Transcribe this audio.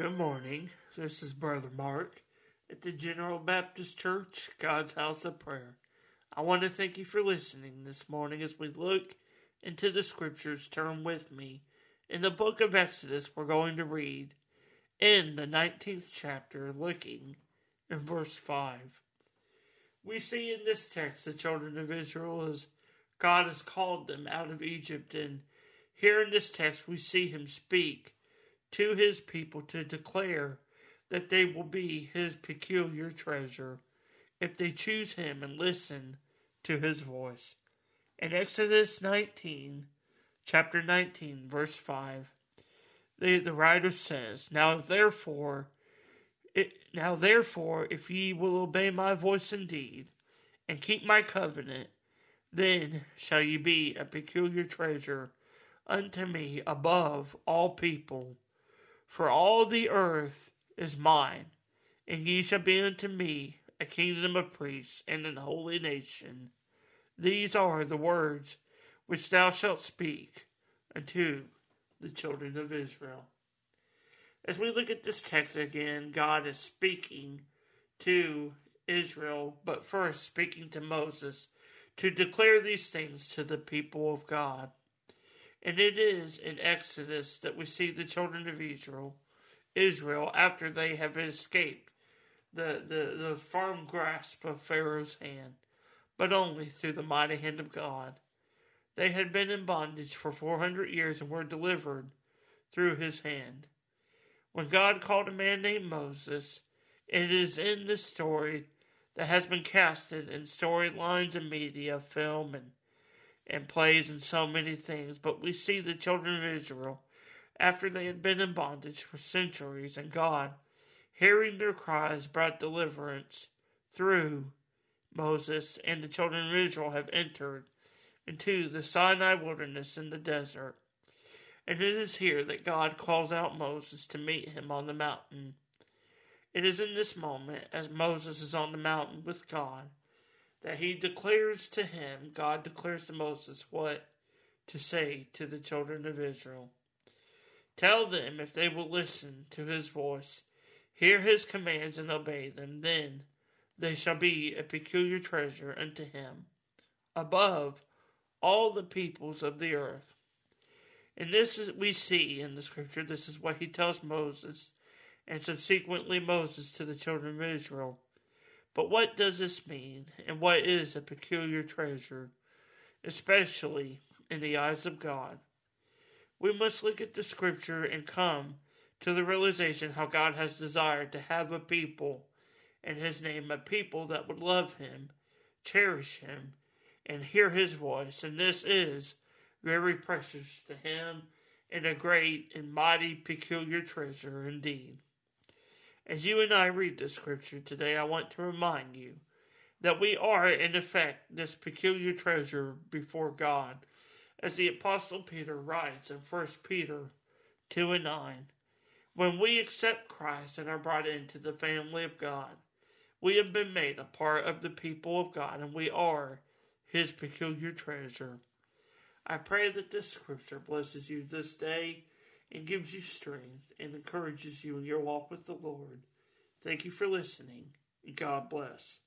Good morning. This is Brother Mark at the General Baptist Church, God's House of Prayer. I want to thank you for listening this morning as we look into the scriptures. Turn with me. In the book of Exodus, we're going to read in the 19th chapter, looking in verse 5. We see in this text the children of Israel as God has called them out of Egypt, and here in this text we see him speak to his people to declare that they will be his peculiar treasure if they choose him and listen to his voice. In Exodus 19, chapter 19, verse 5, the, the writer says, Now therefore, it, now therefore, if ye will obey my voice indeed, and keep my covenant, then shall ye be a peculiar treasure unto me above all people for all the earth is mine, and ye shall be unto me a kingdom of priests and an holy nation. These are the words which thou shalt speak unto the children of Israel. As we look at this text again, God is speaking to Israel, but first speaking to Moses to declare these things to the people of God. And it is in Exodus that we see the children of Israel, Israel after they have escaped the, the, the firm grasp of Pharaoh's hand, but only through the mighty hand of God. They had been in bondage for 400 years and were delivered through his hand. When God called a man named Moses, it is in this story that has been casted in storylines and media, film, and and plays and so many things, but we see the children of Israel, after they had been in bondage for centuries, and God, hearing their cries, brought deliverance through Moses, and the children of Israel have entered into the Sinai wilderness in the desert. And it is here that God calls out Moses to meet him on the mountain. It is in this moment, as Moses is on the mountain with God, that he declares to him, God declares to Moses what to say to the children of Israel. Tell them if they will listen to his voice, hear his commands, and obey them, then they shall be a peculiar treasure unto him, above all the peoples of the earth. And this is we see in the scripture, this is what he tells Moses, and subsequently Moses to the children of Israel. But what does this mean, and what is a peculiar treasure, especially in the eyes of God? We must look at the scripture and come to the realization how God has desired to have a people in His name, a people that would love Him, cherish Him, and hear His voice. And this is very precious to Him and a great and mighty peculiar treasure indeed. As you and I read the scripture today, I want to remind you that we are, in effect, this peculiar treasure before God, as the Apostle Peter writes in 1 Peter 2 and 9. When we accept Christ and are brought into the family of God, we have been made a part of the people of God, and we are His peculiar treasure. I pray that this scripture blesses you this day and gives you strength and encourages you in your walk with the Lord. Thank you for listening, and God bless.